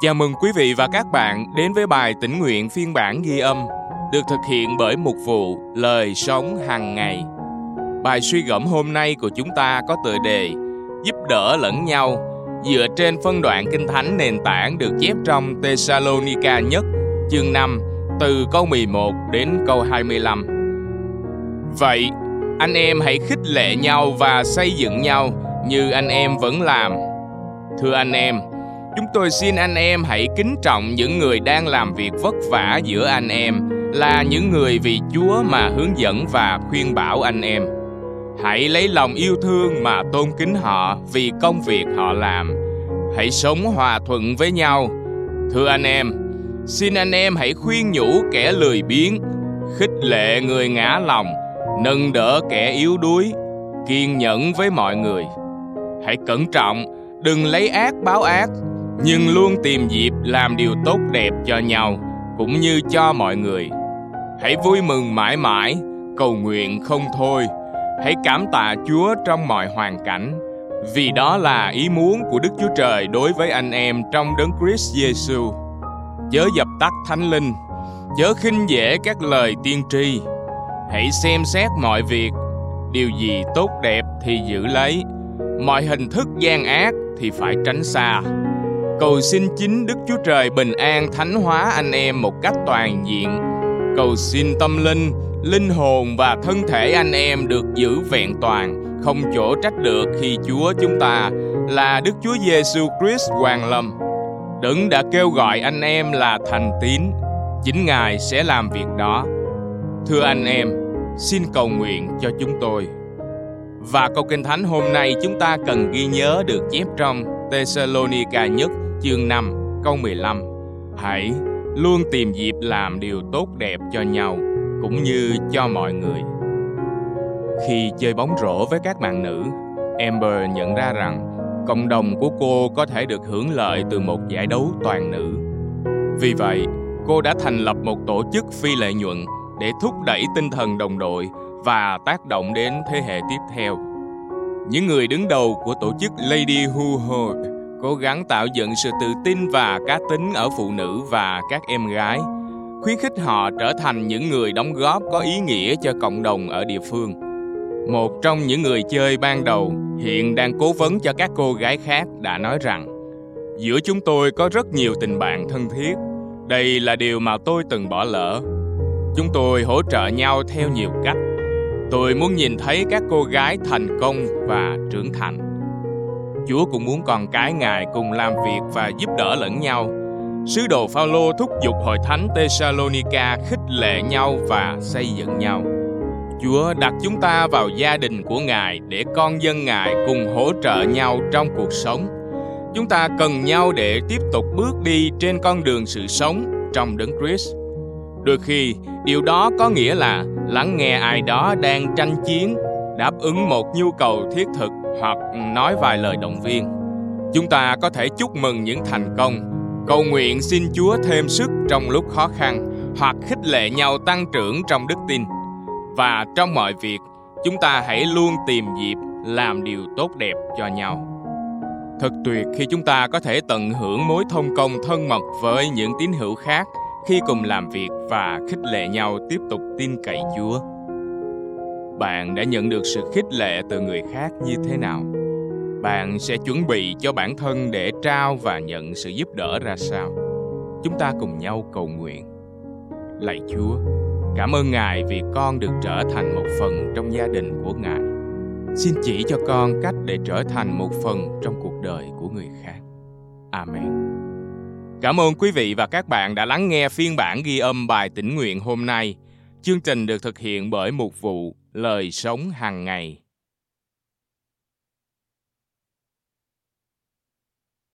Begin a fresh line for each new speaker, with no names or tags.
Chào mừng quý vị và các bạn đến với bài tỉnh nguyện phiên bản ghi âm được thực hiện bởi mục vụ Lời sống hàng ngày. Bài suy gẫm hôm nay của chúng ta có tựa đề Giúp đỡ lẫn nhau dựa trên phân đoạn kinh thánh nền tảng được chép trong Thessalonica nhất chương 5 từ câu 11 đến câu 25. Vậy, anh em hãy khích lệ nhau và xây dựng nhau như anh em vẫn làm. Thưa anh em, chúng tôi xin anh em hãy kính trọng những người đang làm việc vất vả giữa anh em là những người vì Chúa mà hướng dẫn và khuyên bảo anh em. Hãy lấy lòng yêu thương mà tôn kính họ vì công việc họ làm. Hãy sống hòa thuận với nhau. Thưa anh em, xin anh em hãy khuyên nhủ kẻ lười biếng, khích lệ người ngã lòng, nâng đỡ kẻ yếu đuối, kiên nhẫn với mọi người. Hãy cẩn trọng, đừng lấy ác báo ác, nhưng luôn tìm dịp làm điều tốt đẹp cho nhau cũng như cho mọi người. Hãy vui mừng mãi mãi, cầu nguyện không thôi. Hãy cảm tạ Chúa trong mọi hoàn cảnh, vì đó là ý muốn của Đức Chúa Trời đối với anh em trong đấng Christ Jesus. Chớ dập tắt thánh linh, chớ khinh dễ các lời tiên tri. Hãy xem xét mọi việc, điều gì tốt đẹp thì giữ lấy, mọi hình thức gian ác thì phải tránh xa. Cầu xin chính Đức Chúa Trời bình an thánh hóa anh em một cách toàn diện. Cầu xin tâm linh, linh hồn và thân thể anh em được giữ vẹn toàn, không chỗ trách được khi Chúa chúng ta là Đức Chúa Giêsu Christ hoàng lâm. Đấng đã kêu gọi anh em là thành tín, chính Ngài sẽ làm việc đó. Thưa anh em, xin cầu nguyện cho chúng tôi. Và câu kinh thánh hôm nay chúng ta cần ghi nhớ được chép trong Thessalonica nhất chương 5 câu 15. Hãy luôn tìm dịp làm điều tốt đẹp cho nhau cũng như cho mọi người. Khi chơi bóng rổ với các bạn nữ, Amber nhận ra rằng cộng đồng của cô có thể được hưởng lợi từ một giải đấu toàn nữ. Vì vậy, cô đã thành lập một tổ chức phi lợi nhuận để thúc đẩy tinh thần đồng đội và tác động đến thế hệ tiếp theo. Những người đứng đầu của tổ chức Lady Who Hope cố gắng tạo dựng sự tự tin và cá tính ở phụ nữ và các em gái, khuyến khích họ trở thành những người đóng góp có ý nghĩa cho cộng đồng ở địa phương. Một trong những người chơi ban đầu hiện đang cố vấn cho các cô gái khác đã nói rằng giữa chúng tôi có rất nhiều tình bạn thân thiết. Đây là điều mà tôi từng bỏ lỡ. Chúng tôi hỗ trợ nhau theo nhiều cách. Tôi muốn nhìn thấy các cô gái thành công và trưởng thành. Chúa cũng muốn con cái Ngài cùng làm việc và giúp đỡ lẫn nhau. Sứ đồ Phaolô thúc giục hội thánh Thessalonica khích lệ nhau và xây dựng nhau. Chúa đặt chúng ta vào gia đình của Ngài để con dân Ngài cùng hỗ trợ nhau trong cuộc sống. Chúng ta cần nhau để tiếp tục bước đi trên con đường sự sống trong đấng Christ. Đôi khi, điều đó có nghĩa là lắng nghe ai đó đang tranh chiến, đáp ứng một nhu cầu thiết thực hoặc nói vài lời động viên. Chúng ta có thể chúc mừng những thành công, cầu nguyện xin Chúa thêm sức trong lúc khó khăn hoặc khích lệ nhau tăng trưởng trong đức tin. Và trong mọi việc, chúng ta hãy luôn tìm dịp làm điều tốt đẹp cho nhau. Thật tuyệt khi chúng ta có thể tận hưởng mối thông công thân mật với những tín hữu khác khi cùng làm việc và khích lệ nhau tiếp tục tin cậy Chúa bạn đã nhận được sự khích lệ từ người khác như thế nào? Bạn sẽ chuẩn bị cho bản thân để trao và nhận sự giúp đỡ ra sao? Chúng ta cùng nhau cầu nguyện. Lạy chúa, cảm ơn ngài vì con được trở thành một phần trong gia đình của ngài. Xin chỉ cho con cách để trở thành một phần trong cuộc đời của người khác. Amen. Cảm ơn quý vị và các bạn đã lắng nghe phiên bản ghi âm bài tĩnh nguyện hôm nay chương trình được thực hiện bởi một vụ lời sống hàng ngày.